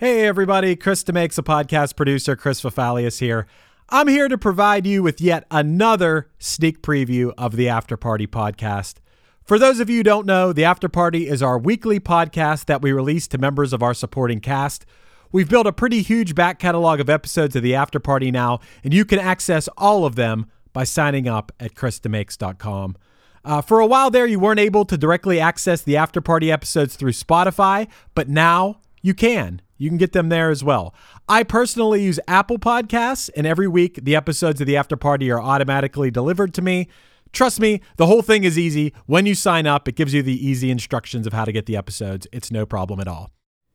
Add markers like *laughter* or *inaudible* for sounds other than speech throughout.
Hey, everybody. Chris DeMakes, a podcast producer, Chris Fafalius here. I'm here to provide you with yet another sneak preview of the After Party podcast. For those of you who don't know, the After Party is our weekly podcast that we release to members of our supporting cast. We've built a pretty huge back catalog of episodes of the After Party now, and you can access all of them by signing up at chrisdemakes.com. Uh, for a while there, you weren't able to directly access the After Party episodes through Spotify, but now you can. You can get them there as well. I personally use Apple Podcasts, and every week the episodes of the After Party are automatically delivered to me. Trust me, the whole thing is easy. When you sign up, it gives you the easy instructions of how to get the episodes. It's no problem at all.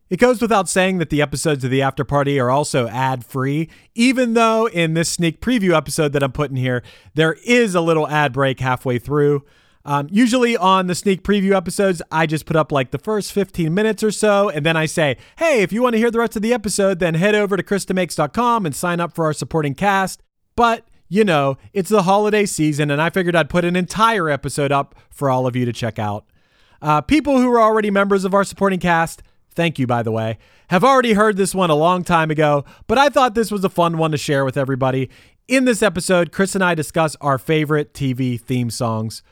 It goes without saying that the episodes of the After Party are also ad free, even though in this sneak preview episode that I'm putting here, there is a little ad break halfway through. Um, usually on the sneak preview episodes, I just put up like the first 15 minutes or so, and then I say, hey, if you want to hear the rest of the episode, then head over to chrisdemakes.com and sign up for our supporting cast. But, you know, it's the holiday season, and I figured I'd put an entire episode up for all of you to check out. Uh, people who are already members of our supporting cast, thank you, by the way, have already heard this one a long time ago, but I thought this was a fun one to share with everybody. In this episode, Chris and I discuss our favorite TV theme songs.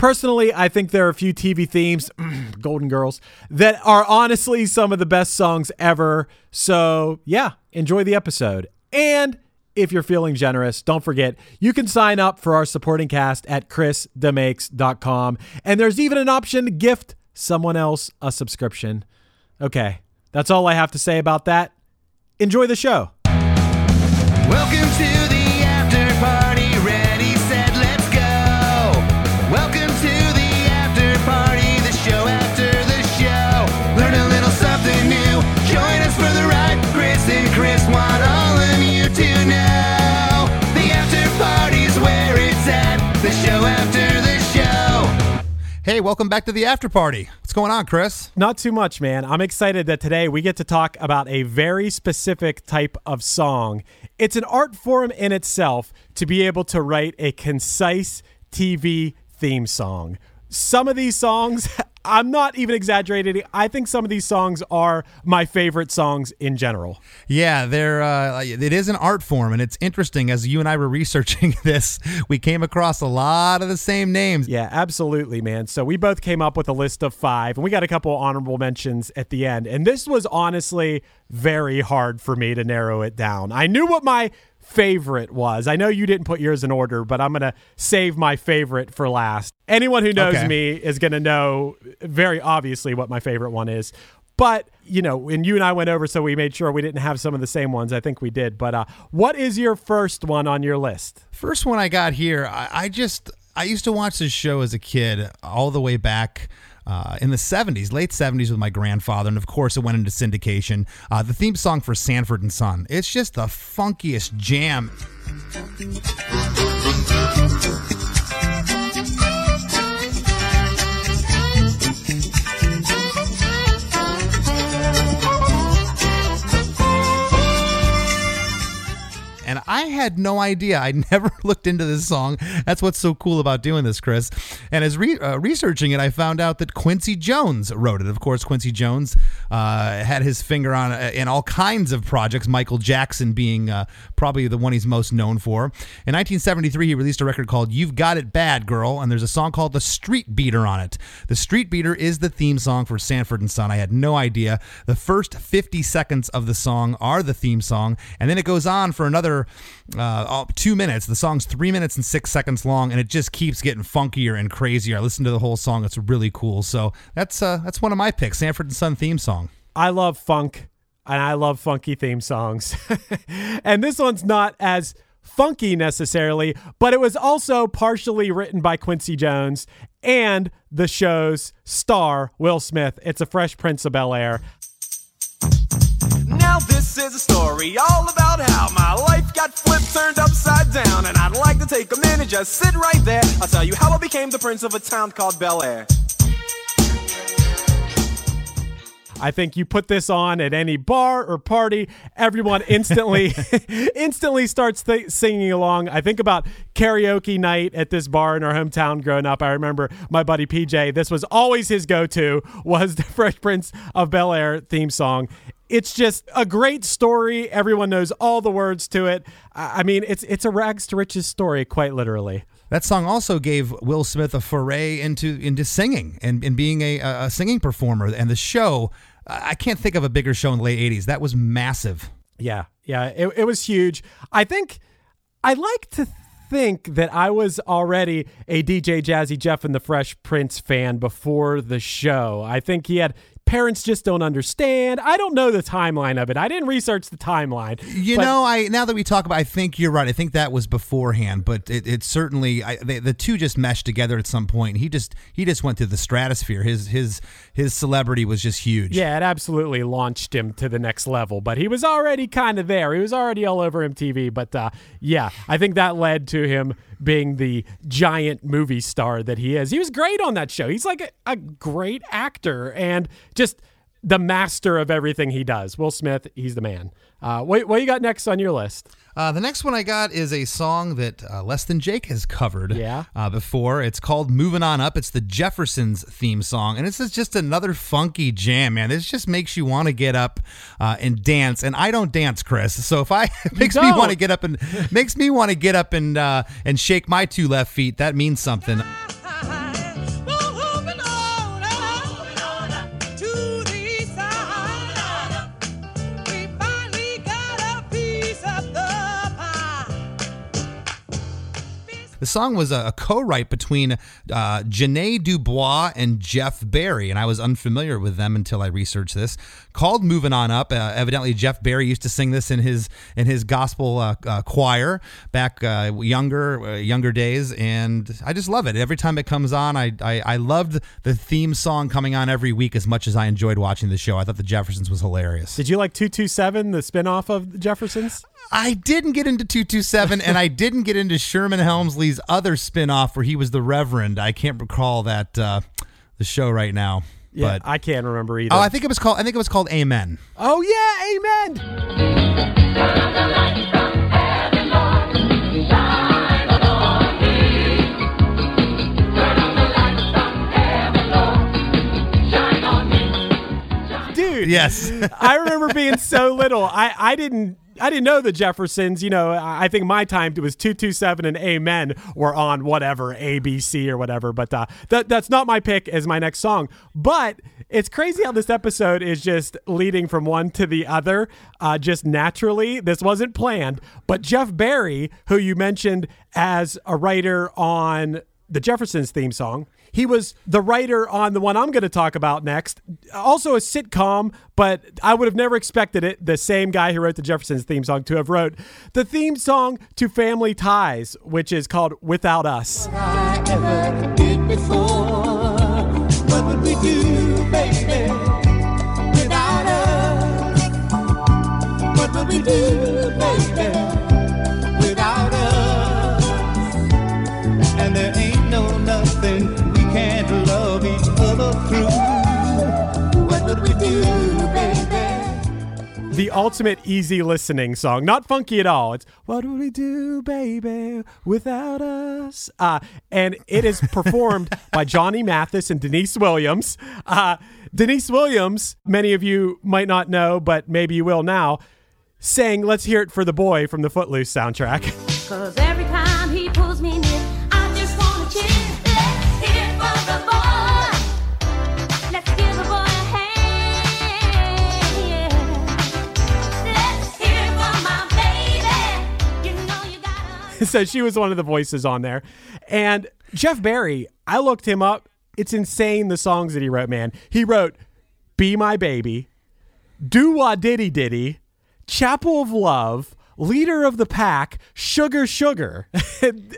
Personally, I think there are a few TV themes, *clears throat* Golden Girls, that are honestly some of the best songs ever. So, yeah, enjoy the episode. And if you're feeling generous, don't forget you can sign up for our supporting cast at chrisdemakes.com. And there's even an option to gift someone else a subscription. Okay, that's all I have to say about that. Enjoy the show. Welcome to the Hey, welcome back to the after party. What's going on, Chris? Not too much, man. I'm excited that today we get to talk about a very specific type of song. It's an art form in itself to be able to write a concise TV theme song. Some of these songs, *laughs* I'm not even exaggerating. I think some of these songs are my favorite songs in general. Yeah, they're uh, it is an art form, and it's interesting. As you and I were *laughs* researching this, we came across a lot of the same names. Yeah, absolutely, man. So we both came up with a list of five, and we got a couple honorable mentions at the end. And this was honestly very hard for me to narrow it down. I knew what my favorite was. I know you didn't put yours in order, but I'm going to save my favorite for last. Anyone who knows Okay. me is going to know very obviously what my favorite one is. But, you know, when you and I went over, so we made sure we didn't have some of the same ones. I think we did. But uh, what is your first one on your list? First one I got here, I, I just I used to watch this show as a kid, all the way back. Uh, in the 70s, late 70s, with my grandfather, and of course, it went into syndication. Uh, the theme song for Sanford and Son. It's just the funkiest jam. I had no idea. I *laughs* never looked into this song. That's what's so cool about doing this, Chris. And as re- uh, researching it, I found out that Quincy Jones wrote it. Of course, Quincy Jones uh, had his finger on uh, in all kinds of projects. Michael Jackson being uh, probably the one he's most known for. In 1973, he released a record called "You've Got It Bad, Girl," and there's a song called "The Street Beater" on it. The Street Beater is the theme song for Sanford and Son. I had no idea. The first 50 seconds of the song are the theme song, and then it goes on for another uh, two minutes. The song's three minutes and six seconds long, and it just keeps getting funkier and crazier. I listened to the whole song; it's really cool. So that's uh, that's one of my picks, Sanford and Son theme song. I love funk and I love funky theme songs. *laughs* and this one's not as funky necessarily, but it was also partially written by Quincy Jones and the show's star, Will Smith. It's a Fresh Prince of Bel Air. Now this is a story all about how my life got flipped, turned upside down, and I'd like to take a minute, just sit right there. I'll tell you how I became the prince of a town called Bel Air. I think you put this on at any bar or party, everyone instantly *laughs* *laughs* instantly starts th- singing along. I think about karaoke night at this bar in our hometown growing up. I remember my buddy PJ, this was always his go-to was the Fresh Prince of Bel-Air theme song. It's just a great story. Everyone knows all the words to it. I mean, it's it's a rags to riches story, quite literally. That song also gave Will Smith a foray into into singing and, and being a, a singing performer. And the show I can't think of a bigger show in the late 80s. That was massive. Yeah. Yeah. It, it was huge. I think I like to think that I was already a DJ Jazzy Jeff and the Fresh Prince fan before the show. I think he had parents just don't understand. I don't know the timeline of it. I didn't research the timeline. You but- know, I now that we talk about, I think you're right. I think that was beforehand, but it, it certainly I, they, the two just meshed together at some point. He just he just went to the stratosphere. His his his celebrity was just huge. Yeah, it absolutely launched him to the next level. But he was already kind of there. He was already all over MTV. But uh, yeah, I think that led to him being the giant movie star that he is. He was great on that show. He's like a, a great actor and just the master of everything he does. Will Smith, he's the man. Uh, what, what you got next on your list? Uh, the next one I got is a song that uh, Less Than Jake has covered Yeah. uh, before. It's called Moving On Up. It's the Jeffersons theme song. And this is just another funky jam, man. This just makes you want to get up uh, and dance. And I don't dance, Chris. So if I *laughs* makes me want to get up and makes me want to get up and uh, and shake my two left feet, that means something. The song was a, a co-write between uh, Ja'Net DuBois and Jeff Barry, and I was unfamiliar with them until I researched this. Called "Moving On Up." Uh, evidently, Jeff Barry used to sing this in his in his gospel uh, uh, choir back uh, younger uh, younger days, and I just love it. Every time it comes on, I, I I loved the theme song coming on every week as much as I enjoyed watching the show. I thought the Jeffersons was hilarious. Did you like 227, the spinoff of the Jeffersons? I didn't get into 227 and I didn't get into Sherman Hemsley's other spin-off where he was the Reverend. I can't recall that uh, the show right now. Yeah, but I can't remember either. Oh, I think it was called I think it was called Amen. oh yeah, amen. Yes. I remember being so little. I, I didn't I didn't know the Jeffersons. You know, I think my time it was two two seven and Amen were on whatever ABC or whatever. But uh, that that's not my pick as my next song. But it's crazy how this episode is just leading from one to the other, uh, just naturally. This wasn't planned. But Jeff Barry, who you mentioned as a writer on the Jeffersons theme song. He was the writer on the one I'm going to talk about next. Also a sitcom, but I would have never expected it. The same guy who wrote the Jeffersons theme song to have wrote the theme song to Family Ties, which is called Without Us. What we do, the ultimate easy listening song. Not funky at all. It's What Would We Do, Baby, Without Us? Uh, and it is performed *laughs* by Johnny Mathis and Deniece Williams. Uh, Deniece Williams, many of you might not know, but maybe you will now, sang Let's Hear It for the Boy from the Footloose soundtrack. *laughs* *laughs* so she was one of the voices on there. And Jeff Barry, I looked him up. It's insane the songs that he wrote, man. He wrote Be My Baby, Do Wah Diddy Diddy, Chapel of Love, Leader of the Pack, Sugar Sugar. *laughs*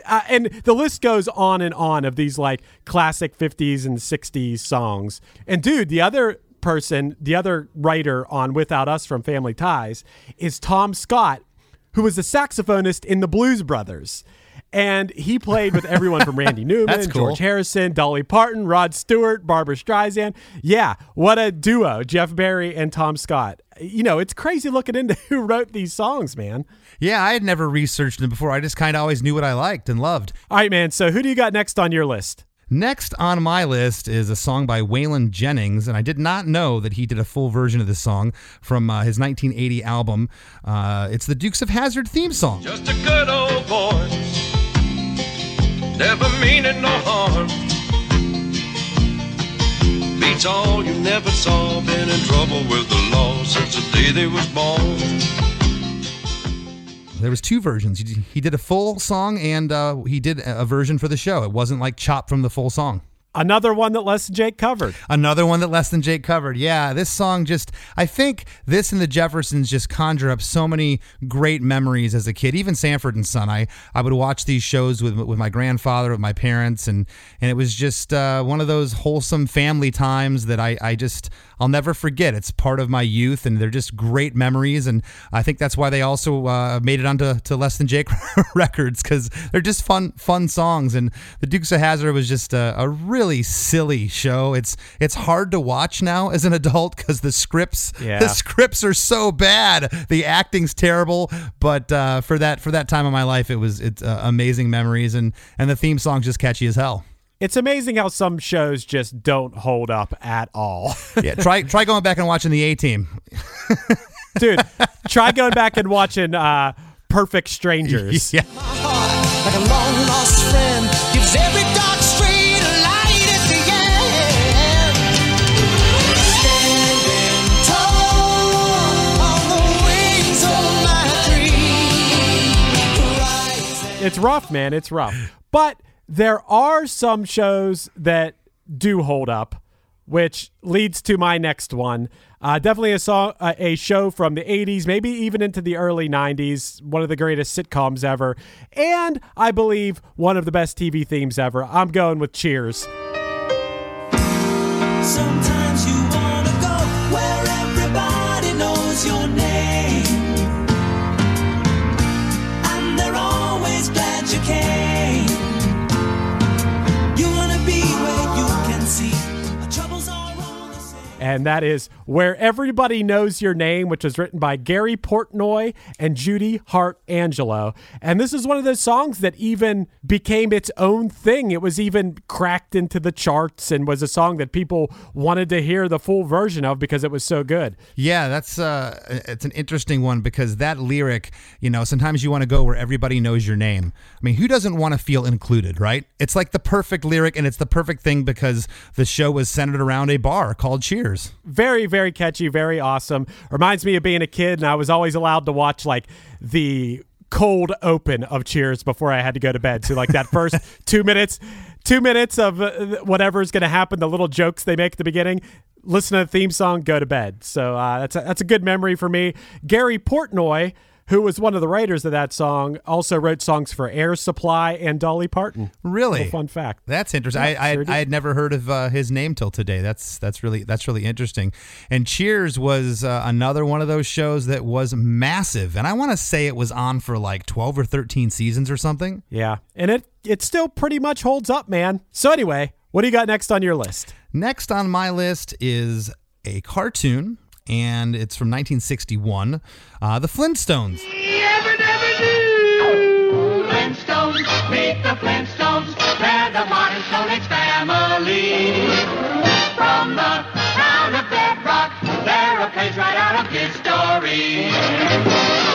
Uh, and the list goes on and on of these like classic 50s and 60s songs. And dude, the other person, the other writer on Without Us from Family Ties is Tom Scott, who was a saxophonist in the Blues Brothers. And he played with everyone from Randy *laughs* Newman, cool. George Harrison, Dolly Parton, Rod Stewart, Barbra Streisand. Yeah, what a duo, Jeff Barry and Tom Scott. You know, it's crazy looking into *laughs* who wrote these songs, man. Yeah, I had never researched them before. I just kind of always knew what I liked and loved. All right, man. So who do you got next on your list? Next on my list is a song by Waylon Jennings, and I did not know that he did a full version of this song from uh, his 1980 album. Uh, it's the Dukes of Hazzard theme song. Just a good old boy, never meaning no harm. Beats all you never saw, been in trouble with the law since the day they was born. There was two versions. He did, he did a full song and uh, he did a version for the show. It wasn't like chopped from the full song. Another one that Less Than Jake covered. Another one that Less Than Jake covered. Yeah, this song just, I think this and the Jeffersons just conjure up so many great memories as a kid. Even Sanford and Son. I, I would watch these shows with with my grandfather, with my parents, and and it was just uh, one of those wholesome family times that I, I just, I'll never forget. It's part of my youth, and they're just great memories. And I think that's why they also uh, made it onto to Less Than Jake *laughs* records because they're just fun, fun songs. And the Dukes of Hazzard was just a, a really silly show. It's it's hard to watch now as an adult because the scripts Yeah. the scripts are so bad. The acting's terrible. But uh, for that for that time of my life, it was it's uh, amazing memories, and and the theme song's just catchy as hell. It's amazing how some shows just don't hold up at all. Yeah, try try going back and watching the A Team. *laughs* Dude, try going back and watching uh, Perfect Strangers. *laughs* Yeah. like a long lost friend gives every dark street a light at the end. Tall on the wings of my dream. It's rough, man. It's rough. But there are some shows that do hold up, which leads to my next one. Uh, definitely a song, a show from the '80s, maybe even into the early '90s. One of the greatest sitcoms ever, and I believe one of the best TV themes ever. I'm going with Cheers. And that is Where Everybody Knows Your Name, which was written by Gary Portnoy and Judy Hart Angelo. And this is one of those songs that even became its own thing. It was even cracked into the charts and was a song that people wanted to hear the full version of because it was so good. Yeah, that's uh, it's an interesting one because that lyric, you know, sometimes you want to go where everybody knows your name. I mean, who doesn't want to feel included, right? It's like the perfect lyric, and it's the perfect thing because the show was centered around a bar called Cheers. Very very catchy very awesome. Reminds me of being a kid and i was always allowed to watch like the cold open of cheers before i had to go to bed. So like that first *laughs* two minutes two minutes of uh, whatever's going to happen the little jokes they make at the beginning listen to the theme song go to bed. So uh, that's, a, that's a good memory for me. Gary portnoy who was one of the writers of that song also wrote songs for air supply and dolly parton Really? Fun fact That's interesting. Yeah, I, I, sure. I had never heard of uh, his name till today. That's that's really that's really interesting. And Cheers was uh, another one of those shows that was massive, and I want to say it was on for like twelve or thirteen seasons or something. Yeah, and it it still pretty much holds up, man. So anyway, what do you got next on your list? Next on my list is a cartoon and it's from 1961. Uh, the Flintstones. Flintstones, meet the Flintstones. They're the modern Stone Age family. From the town of Bedrock, they're a right out of his story.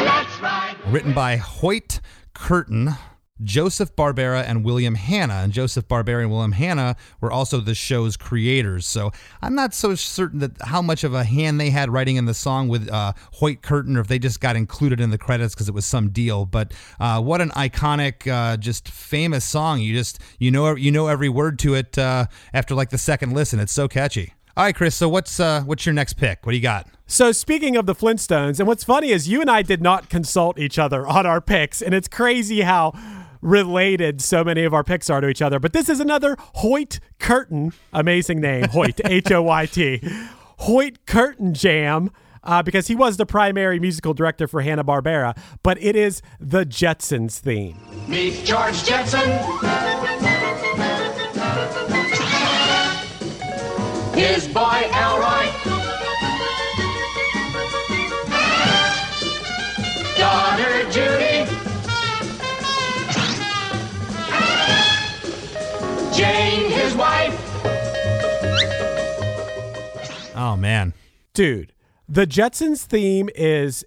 That's right. written by Hoyt Curtin, Joseph Barbera, and William Hanna. And Joseph Barbera and William Hanna were also the show's creators. So I'm not so certain that how much of a hand they had writing in the song with uh, Hoyt Curtin, or if they just got included in the credits because it was some deal. But uh, what an iconic, uh, just famous song! You just you know you know every word to it uh, after like the second listen. It's so catchy. All right, Chris. So what's uh, what's your next pick? What do you got? So speaking of the Flintstones, and what's funny is you and I did not consult each other on our picks, and it's crazy how related so many of our picks are to each other. But this is another Hoyt Curtin, amazing name, Hoyt *laughs* H O Y T, Hoyt Curtin jam. Uh, because he was the primary musical director for Hanna Barbera, but it is the Jetsons theme. Meet George Jetson. His boy Elroy. Oh man. Dude, the Jetsons theme is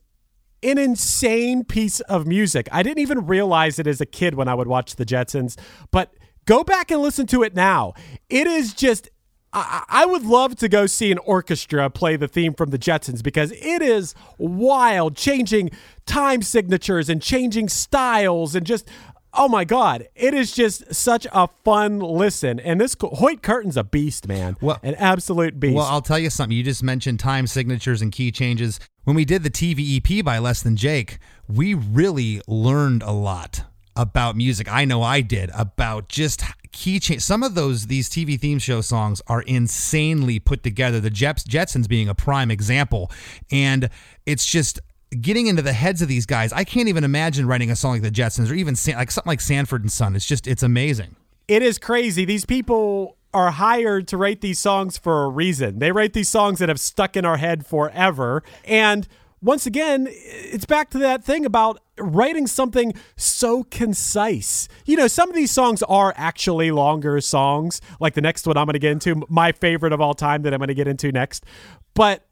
an insane piece of music. I didn't even realize it as a kid when I would watch the Jetsons, but go back and listen to it now. It is just. I I would love to go see an orchestra play the theme from the Jetsons because it is wild, changing time signatures and changing styles and just oh my god, it is just such a fun listen. And this Hoyt Curtin's a beast, man, Well- an absolute beast. Well, I'll tell you something. You just mentioned time signatures and key changes. When we did the TV EP by Less Than Jake, we really learned a lot about music. I know I did about just key change. Some of those these TV theme show songs are insanely put together. The Jets, Jetsons being a prime example, and it's just getting into the heads of these guys. I can't even imagine writing a song like the Jetsons or even San, like something like Sanford and Son. It's just it's amazing. it is crazy. These people are hired to write these songs for a reason. They write these songs that have stuck in our head forever. And once again, it's back to that thing about writing something so concise. You know, some of these songs are actually longer songs, like the next one I'm going to get into, my favorite of all time that I'm going to get into next. But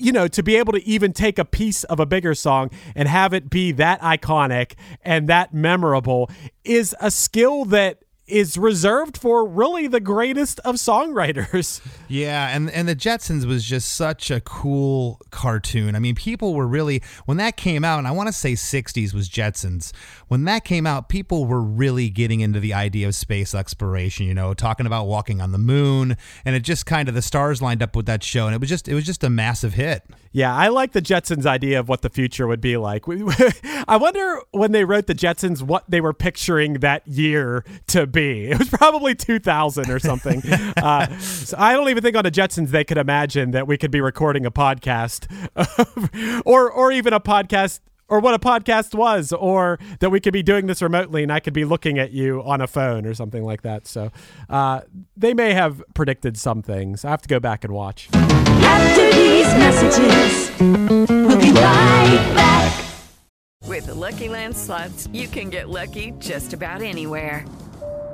you know, to be able to even take a piece of a bigger song and have it be that iconic and that memorable is a skill that is reserved for really the greatest of songwriters. *laughs* Yeah, and and the Jetsons was just such a cool cartoon. I mean, people were really when that came out, and I want to say '60s was Jetsons. When that came out, people were really getting into the idea of space exploration. You know, talking about walking on the moon, and it just kind of the stars lined up with that show, and it was just it was just a massive hit. Yeah, I like the Jetsons' idea of what the future would be like. *laughs* I wonder when they wrote the Jetsons what they were picturing that year to be. It was probably 2000 or something. *laughs* uh, so I don't even think on the Jetsons they could imagine that we could be recording a podcast, *laughs* or or even a podcast. Or what a podcast was, or that we could be doing this remotely and I could be looking at you on a phone or something like that. So uh, they may have predicted some things. I have to go back and watch. After these messages, we'll be right back. With the Lucky Land slots, you can get lucky just about anywhere.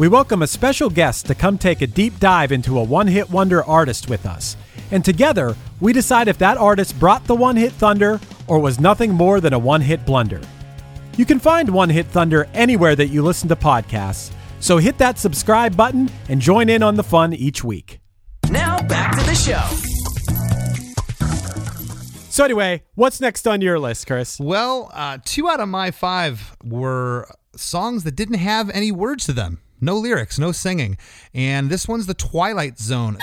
we welcome a special guest to come take a deep dive into a one hit wonder artist with us. And together, we decide if that artist brought the one hit thunder or was nothing more than a one hit blunder. You can find One Hit Thunder anywhere that you listen to podcasts, so hit that subscribe button and join in on the fun each week. Now back to the show. So, anyway, what's next on your list, Chris? Well, uh, two out of my five were songs that didn't have any words to them. No lyrics, no singing. And this one's The Twilight Zone.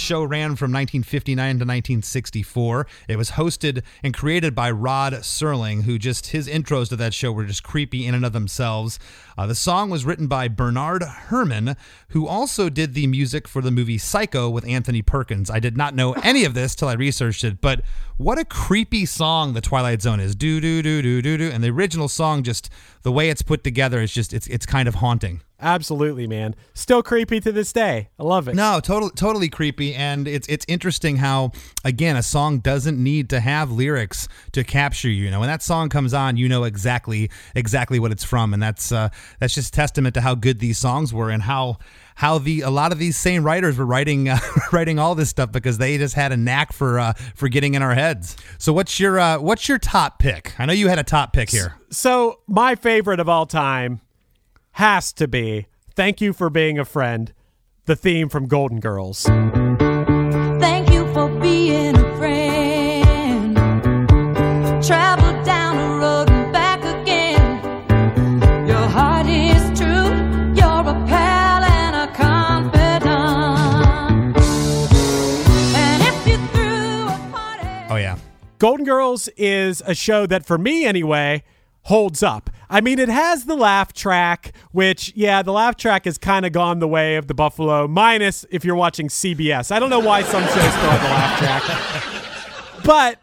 Show ran from 1959 to 1964. It was hosted and created by Rod Serling, who just his intros to that show were just creepy in and of themselves. Uh, the song was written by Bernard Herrmann, who also did the music for the movie Psycho with Anthony Perkins. I did not know any of this till I researched it, but what a creepy song the Twilight Zone is. Do do do do do do, and the original song just the way it's put together is just it's it's kind of haunting. Absolutely, man. Still creepy to this day. I love it. No, totally, totally creepy, and it's it's interesting how again a song doesn't need to have lyrics to capture you. You know, when that song comes on, you know exactly exactly what it's from, and that's uh, that's just testament to how good these songs were and how how the a lot of these same writers were writing uh, *laughs* writing all this stuff because they just had a knack for uh, for getting in our heads. So what's your uh, what's your top pick? I know you had a top pick here. So, my favorite of all time has to be Thank You for Being a Friend, the theme from Golden Girls. Thank you for being a friend. Travel down the road and back again. Your heart is true. You're a pal and a confidant. And if you threw a party. Oh yeah. Golden Girls is a show that, for me anyway, holds up. I mean, it has the laugh track, which, yeah, the laugh track has kind of gone the way of the Buffalo, minus if you're watching CBS. I don't know why some shows still have the laugh track. *laughs* But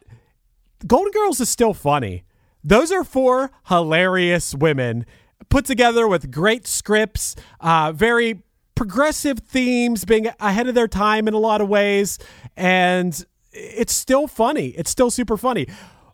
Golden Girls is still funny. Those are four hilarious women put together with great scripts, uh, very progressive themes, being ahead of their time in a lot of ways. And it's still funny. It's still super funny.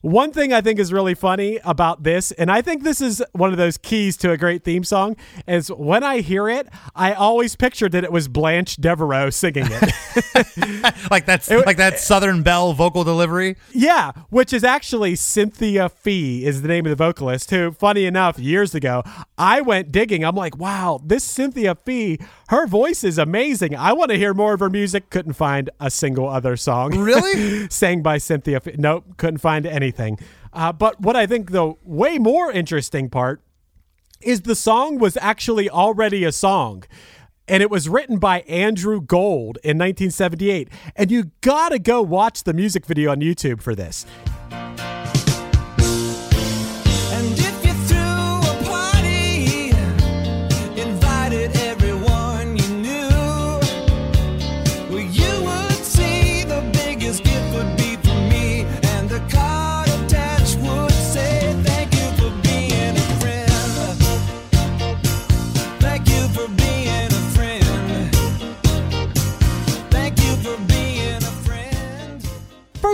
One thing I think is really funny about this, and I think this is one of those keys to a great theme song, is when I hear it, I always pictured that it was Blanche Devereaux singing it. *laughs* like that's like that Southern Belle vocal delivery. Yeah, which is actually Cynthia Fee is the name of the vocalist. Who, funny enough, years ago I went digging. I'm like, wow, this Cynthia Fee, her voice is amazing. I want to hear more of her music. Couldn't find a single other song. Really? *laughs* sang by Cynthia. Fee. Nope, couldn't find anything. Uh, but what I think the way more interesting part is the song was actually already a song and it was written by Andrew Gold in 1978. And you gotta go watch the music video on YouTube for this.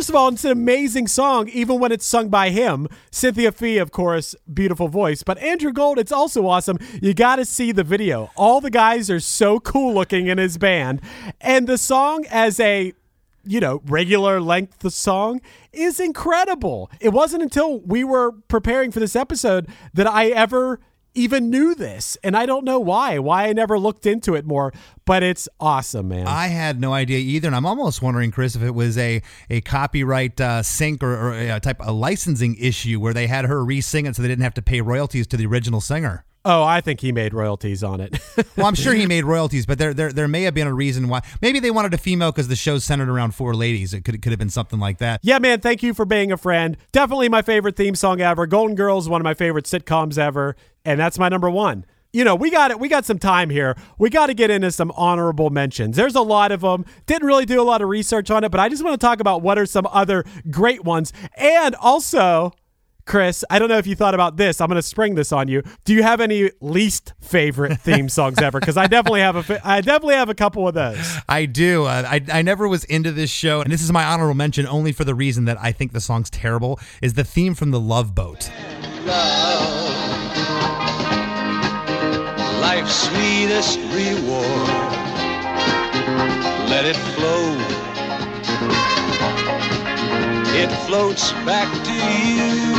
First of all, it's an amazing song, even when it's sung by him. Cynthia Fee, of course, beautiful voice. But Andrew Gold, it's also awesome. You got to see the video. All the guys are so cool looking in his band. And the song, as a you know, regular length song is incredible. It wasn't until we were preparing for this episode that I ever even knew this. And I don't know why, why I never looked into it more, but it's awesome, man. I had no idea either, and I'm almost wondering, Chris, if it was a a copyright uh, sync or, or a type of licensing issue where they had her re-sing it so they didn't have to pay royalties to the original singer. Oh, I think he made royalties on it. *laughs* Well, I'm sure he made royalties, but there there there may have been a reason why. Maybe they wanted a female because the show's centered around four ladies. It could it could have been something like that. yeah, man, thank you for being a friend. Definitely my favorite theme song ever. Golden Girls, one of my favorite sitcoms ever, and that's my number one. You know, we got it. We got some time here. We got to get into some honorable mentions. There's a lot of them. Didn't really do a lot of research on it, but I just want to talk about what are some other great ones. And also, Chris, I don't know if you thought about this. I'm going to spring this on you. Do you have any least favorite theme songs ever? Because I definitely have a. fa- I definitely have a couple of those. I do. Uh, I I never was into this show, and this is my honorable mention only for the reason that I think the song's terrible. Is the theme from the Love Boat? Life's sweetest reward. Let it flow. It floats back to you.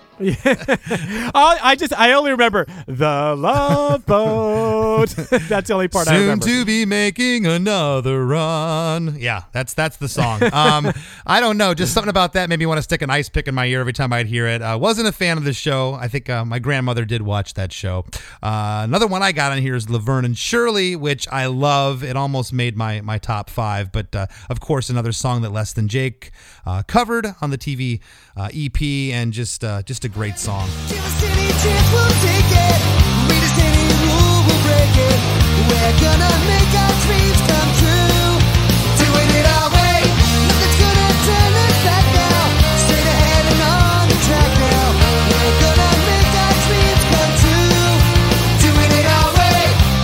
another run. The love boat. I, I just I only remember the love boat. *laughs* that's the only part I remember. Soon to be making another run. Yeah, that's that's the song. Um, I don't know, just something about that made me want to stick an ice pick in my ear every time I'd hear it. I wasn't a fan of the show. I think uh, my grandmother did watch that show. Uh, another one I got on here is Laverne and Shirley, which I love. It almost made my my top five, but uh, of course another song that Less Than Jake uh, covered on the TV uh, EP, and just uh, just a great song. Give us any chance, we'll take it. Read us any rule, we'll break it. We're gonna make our dreams come true. Doing it our way. Nothing's gonna turn us back now. Straight ahead and on the track now. We're gonna make our dreams come true. Doing it our way.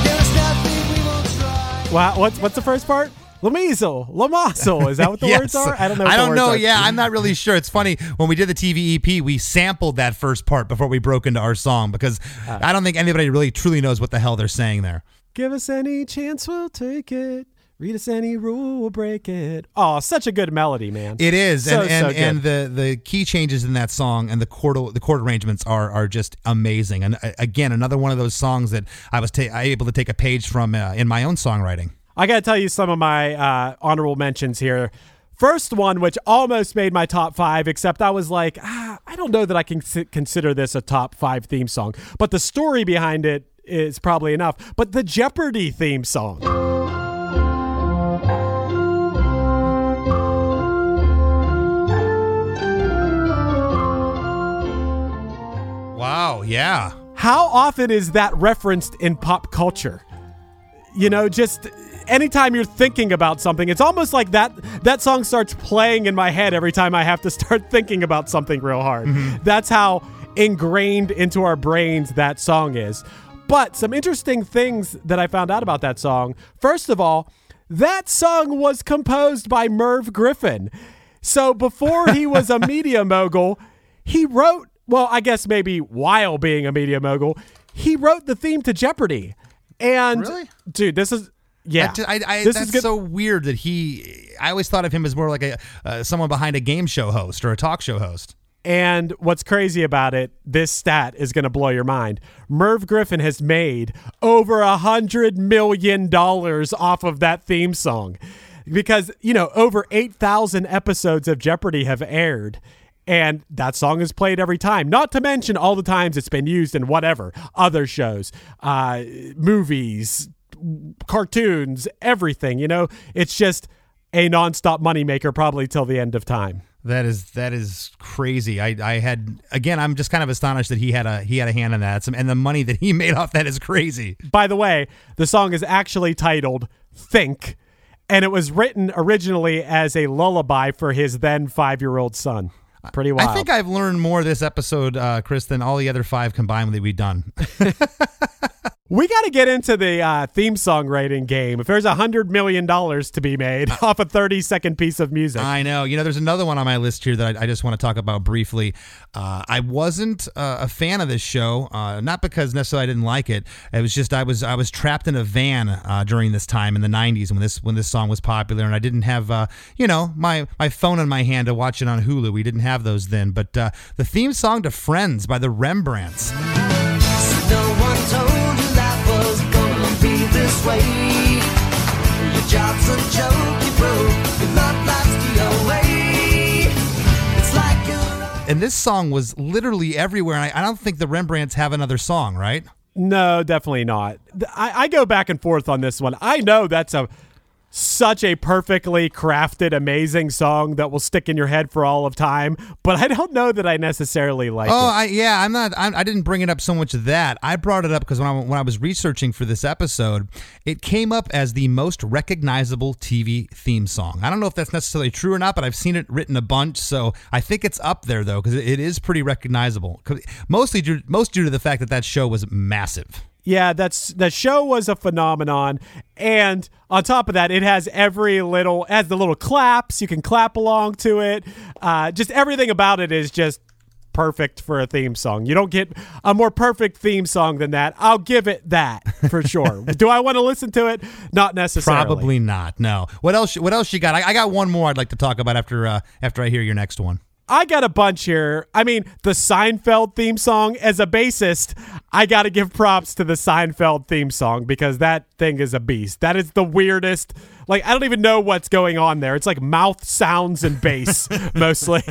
There's nothing we won't try. Wow, what's what's the first part? Lamizel, Lamazel. Is that what the *laughs* words are? I don't know. I don't know. are. Yeah, I'm not really sure. It's funny when we did the TV EP, we sampled that first part before we broke into our song because Ah. I don't think anybody really truly knows what the hell they're saying there. Give us any chance, we'll take it. Read us any rule, we'll break it. Oh, such a good melody, man. It is, So, and and, good. and the the key changes in that song and the chord the chord arrangements are are just amazing. And uh, again, another one of those songs that I was ta- I able to take a page from uh, in my own songwriting. I got to tell you some of my uh, honorable mentions here. First one, which almost made my top five, except I was like, ah, I don't know that I can consider this a top five theme song, but the story behind it is probably enough. But the Jeopardy theme song. Wow, yeah. How often is that referenced in pop culture? You know, just anytime you're thinking about something, it's almost like that that song starts playing in my head every time I have to *laughs* start thinking about something real hard. Mm-hmm. That's how ingrained into our brains that song is. But some interesting things that I found out about that song. First of all, that song was composed by Merv Griffin. So before he *laughs* was a media mogul, he wrote, well, I guess maybe while being a media mogul, he wrote the theme to Jeopardy. And Really? dude, this is yeah. That I, I, this that's is good. so weird that he. I always thought of him as more like a uh, someone behind a game show host or a talk show host. And what's crazy about it, this stat is going to blow your mind. Merv Griffin has made over a hundred million dollars off of that theme song, because you know over eight thousand episodes of Jeopardy have aired, and that song is played every time. Not to mention all the times it's been used in whatever other shows, uh, movies, cartoons, everything. You know, it's just a nonstop moneymaker probably till the end of time. That is that is crazy. I, I had again. I'm just kind of astonished that he had a he had a hand in that. And the money that he *laughs* made off that is crazy. By the way, the song is actually titled Think, and it was written originally as a lullaby for his then five year old son. Pretty wild. I think I've learned more this episode, uh, Chris, than all the other five combined that we've done. *laughs* we got to get into the uh, theme song rating game. If there's a $100 million to be made *laughs* off a 30 second piece of music. I know. You know, there's another one on my list here that I, I just want to talk about briefly. Uh, I wasn't uh, a fan of this show, uh, not because necessarily I didn't like it. It was just I was I was trapped in a van uh, during this time in the '90s when this when this song was popular, and I didn't have uh, you know my my phone in my hand to watch it on Hulu. We didn't have those then. But the theme song to Friends by the Rembrandts. This way. Your job's a joke, you broke. Your love life's the away. It's. And this song was literally everywhere. And I, I don't think the Rembrandts have another song, right? No, definitely not. I, I go back and forth on this one. I know that's a such a perfectly crafted, amazing song that will stick in your head for all of time, but I don't know that I necessarily like Oh, it. I, yeah, I'm not. I'm, I didn't bring it up so much that I brought it up because when I when I was researching for this episode, it came up as the most recognizable TV theme song. I don't know if that's necessarily true or not, but I've seen it written a bunch, so I think it's up there though because it, it is pretty recognizable. Mostly, due, most due to the fact that that show was massive. Yeah, that's the show was a phenomenon, and on top of that, it has every little it has the little claps. You can clap along to it. Uh, just everything about it is just perfect for a theme song. You don't get a more perfect theme song than that. I'll give it that for sure. *laughs* Do I want to listen to it? Not necessarily. Probably not. No. What else? What else you got? I, I got one more I'd like to talk about after uh, after I hear your next one. I got a bunch here. I mean, the Seinfeld theme song, as a bassist, I got to give props to the Seinfeld theme song because that thing is a beast. That is the weirdest. Like, I don't even know what's going on there. It's like mouth sounds and bass *laughs* mostly.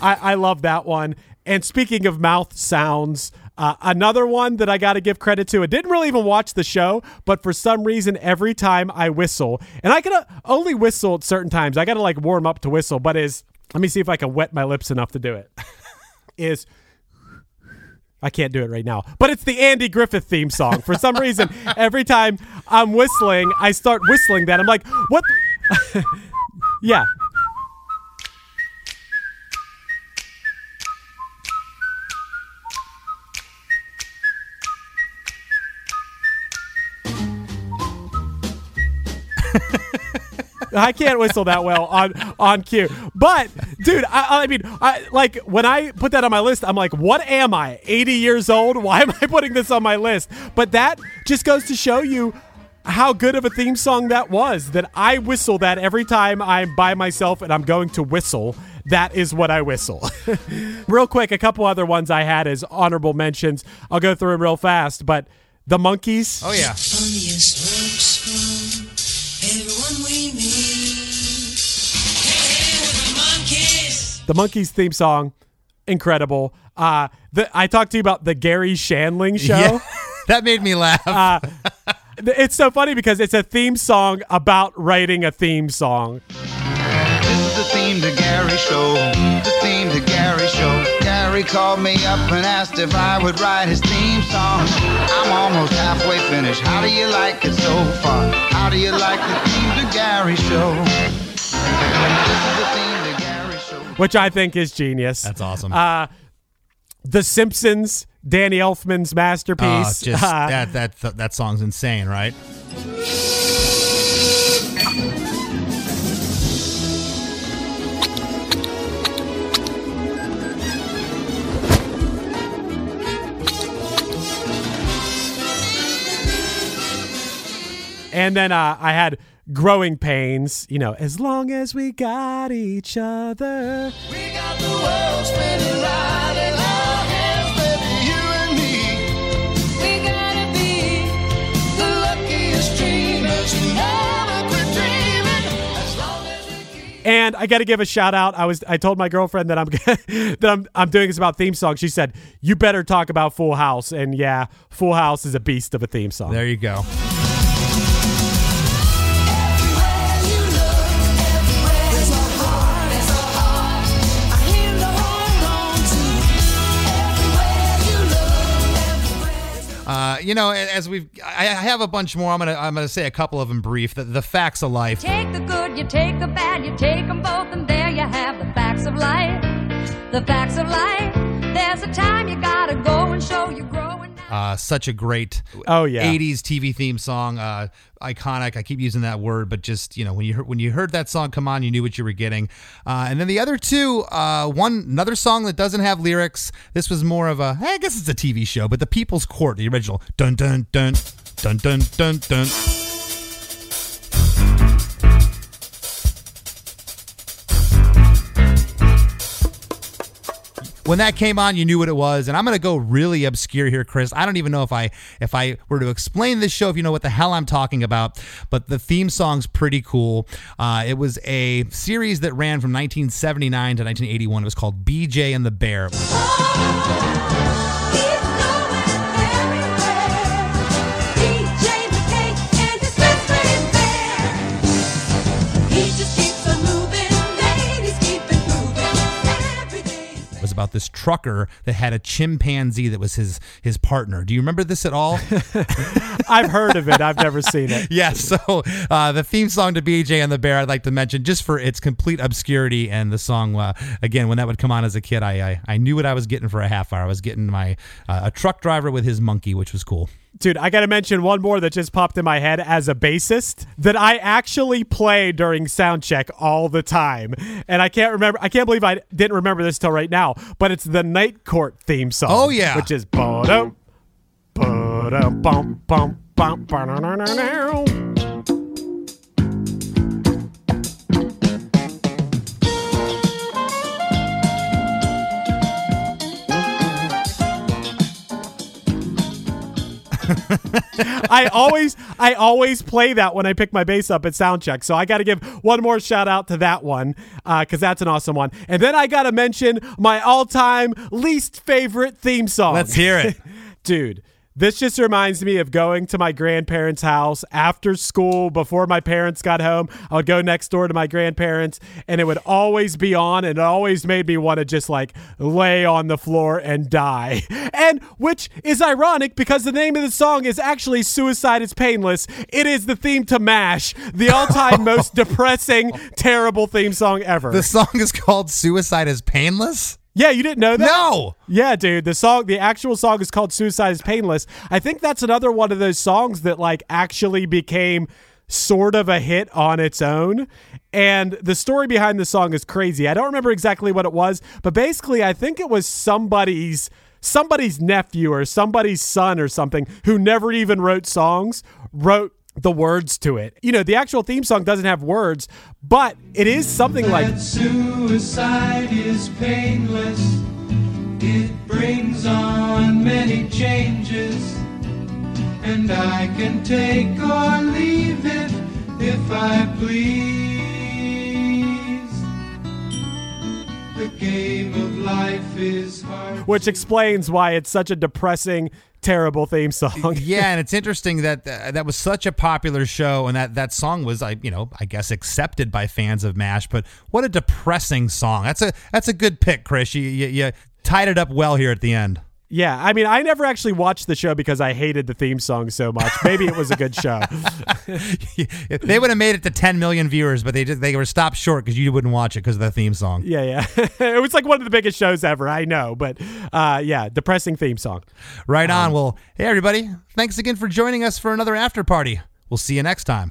I, I love that one. And speaking of mouth sounds, uh, another one that I got to give credit to. I didn't really even watch the show, but for some reason, every time I whistle, and I can only whistle at certain times. I got to like warm up to whistle, but is let me see if I can wet my lips enough to do it. *laughs* is I can't do it right now, but it's the Andy Griffith theme song. For some reason, *laughs* every time I'm whistling, I start whistling that. I'm like, what? *laughs* yeah. I can't whistle that well on on cue. But dude, I, I mean, I like when I put that on my list, I'm like, what am I? 80 years old? Why am I putting this on my list? But that just goes to show you how good of a theme song that was. That I whistle that every time I'm by myself and I'm going to whistle. That is what I whistle. *laughs* real quick, a couple other ones I had as honorable mentions. I'll go through them real fast, but the Monkees. Oh yeah. The Monkees theme song, incredible. Uh, the, I talked to you about the Garry Shandling show. Yeah. *laughs* that made me laugh. Uh, it's so funny because it's a theme song about writing a theme song. This is the theme to Gary show. The theme to Gary show. Gary called me up and asked if I would write his theme song. I'm almost halfway finished. How do you like it so far? How do you like the theme to Gary show? This is the theme to Gary show. Which I think is genius. That's awesome. Uh, the Simpsons, Danny Elfman's masterpiece. just Uh, that that that song's insane, right? and then uh, I had Growing Pains, you know, as long as we got each other. We got the world spinning right in our hands, baby, you and me. We gotta be the luckiest dreamers who never quit dreaming. As long as we keep. And I got to give a shout out. I was I told my girlfriend that I'm *laughs* that I'm I'm doing this about theme songs. She said, "You better talk about Full House." And yeah, Full House is a beast of a theme song. There you go. Uh, you know, as we've, I have a bunch more. I'm gonna, I'm gonna say a couple of them brief. The, the facts of life. Take the good, you take the bad, you take them both, and there you have the facts of life. The facts of life. There's a time you gotta go and show you're growing. Uh, such a great, Oh, yeah. 80s TV theme song. Uh, iconic. I keep using that word, but just you know, when you heard, when you heard that song come on, you knew what you were getting. Uh, and then the other two, uh, one another song that doesn't have lyrics. This was more of a, I guess it's a TV show, but the People's Court, the original. Dun dun dun dun dun dun dun. When that came on, you knew what it was. And I'm gonna go really obscure here, Chris. I don't even know if I if I were to explain this show, if you know what the hell I'm talking about. But the theme song's pretty cool. Uh, it was a series that ran from 1979 to 1981. It was called BJ and the Bear. About this trucker that had a chimpanzee that was his his partner. Do you remember this at all? *laughs* I've heard of it. I've never seen it. yeah, so uh, the theme song to BJ and the Bear, I'd like to mention just for its complete obscurity and the song. Uh, again, when that would come on as a kid, I, I I knew what I was getting for a half hour. I was getting my uh, a truck driver with his monkey, which was cool. Dude, I got to mention one more that just popped in my head as a bassist that I actually play during sound check all the time. And I can't remember, I can't believe I didn't remember this till right now, but it's the Night Court theme song. Oh, yeah. Which is ba-dum, ba-dum, bum, bum, bum. *laughs* I always I always play that when I pick my bass up at soundcheck. So I got to give one more shout out to that one uh, because that's an awesome one. And then I got to mention my all time least favorite theme song. Let's hear it. *laughs* dude. This just reminds me of going to my grandparents' house after school before my parents got home. I would go next door to my grandparents and it would always be on and it always made me want to just like lay on the floor and die. *laughs* And which is ironic because the name of the song is actually Suicide is Painless. It is the theme to MASH, the all time *laughs* most depressing, terrible theme song ever. The song is called Suicide is Painless? Yeah, you didn't know that? No. Yeah, dude. The song, the actual song is called Suicide is Painless. I think that's another one of those songs that like actually became sort of a hit on its own. And the story behind the song is crazy. I don't remember exactly what it was, but basically I think it was somebody's somebody's nephew or somebody's son or something who never even wrote songs wrote the words to it. You know, the actual theme song doesn't have words, but it is something like That suicide is painless. It brings on many changes. And I can take or leave it if I please. The game of life is hard. which explains why it's such a depressing, terrible theme song. *laughs* yeah, and *laughs* it's interesting that uh, that was such a popular show, and that that song was, I you know, I guess accepted by fans of Mash. But what a depressing song. That's a that's a good pick, Chris. You you, you tied it up well here at the end. Yeah, I mean, I never actually watched the show because I hated the theme song so much. Maybe it was a good show. *laughs* they would have made it to 10 million viewers, but they just they were stopped short because you wouldn't watch it because of the theme song. Yeah, yeah. *laughs* it was like one of the biggest shows ever. I know, but uh, yeah, depressing theme song. Right on. Well, hey everybody, thanks again for joining us for another after party. We'll see you next time.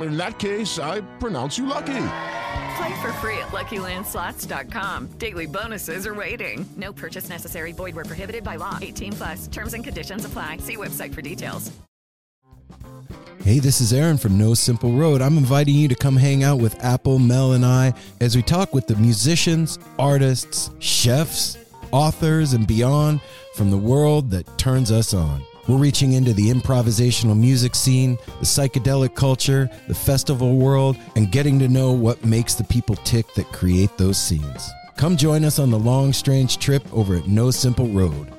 In that case, I pronounce you lucky. Play for free at LuckyLandSlots.com. Daily bonuses are waiting. No purchase necessary. Void where prohibited by law. 18 plus. Terms and conditions apply. See website for details. Hey, this is Aaron from No Simple Road. I'm inviting you to come hang out with Apple, Mel, and I as we talk with the musicians, artists, chefs, authors, and beyond from the world that turns us on. We're reaching into the improvisational music scene, the psychedelic culture, the festival world, and getting to know what makes the people tick that create those scenes. Come join us on the long, strange trip over at No Simple Road.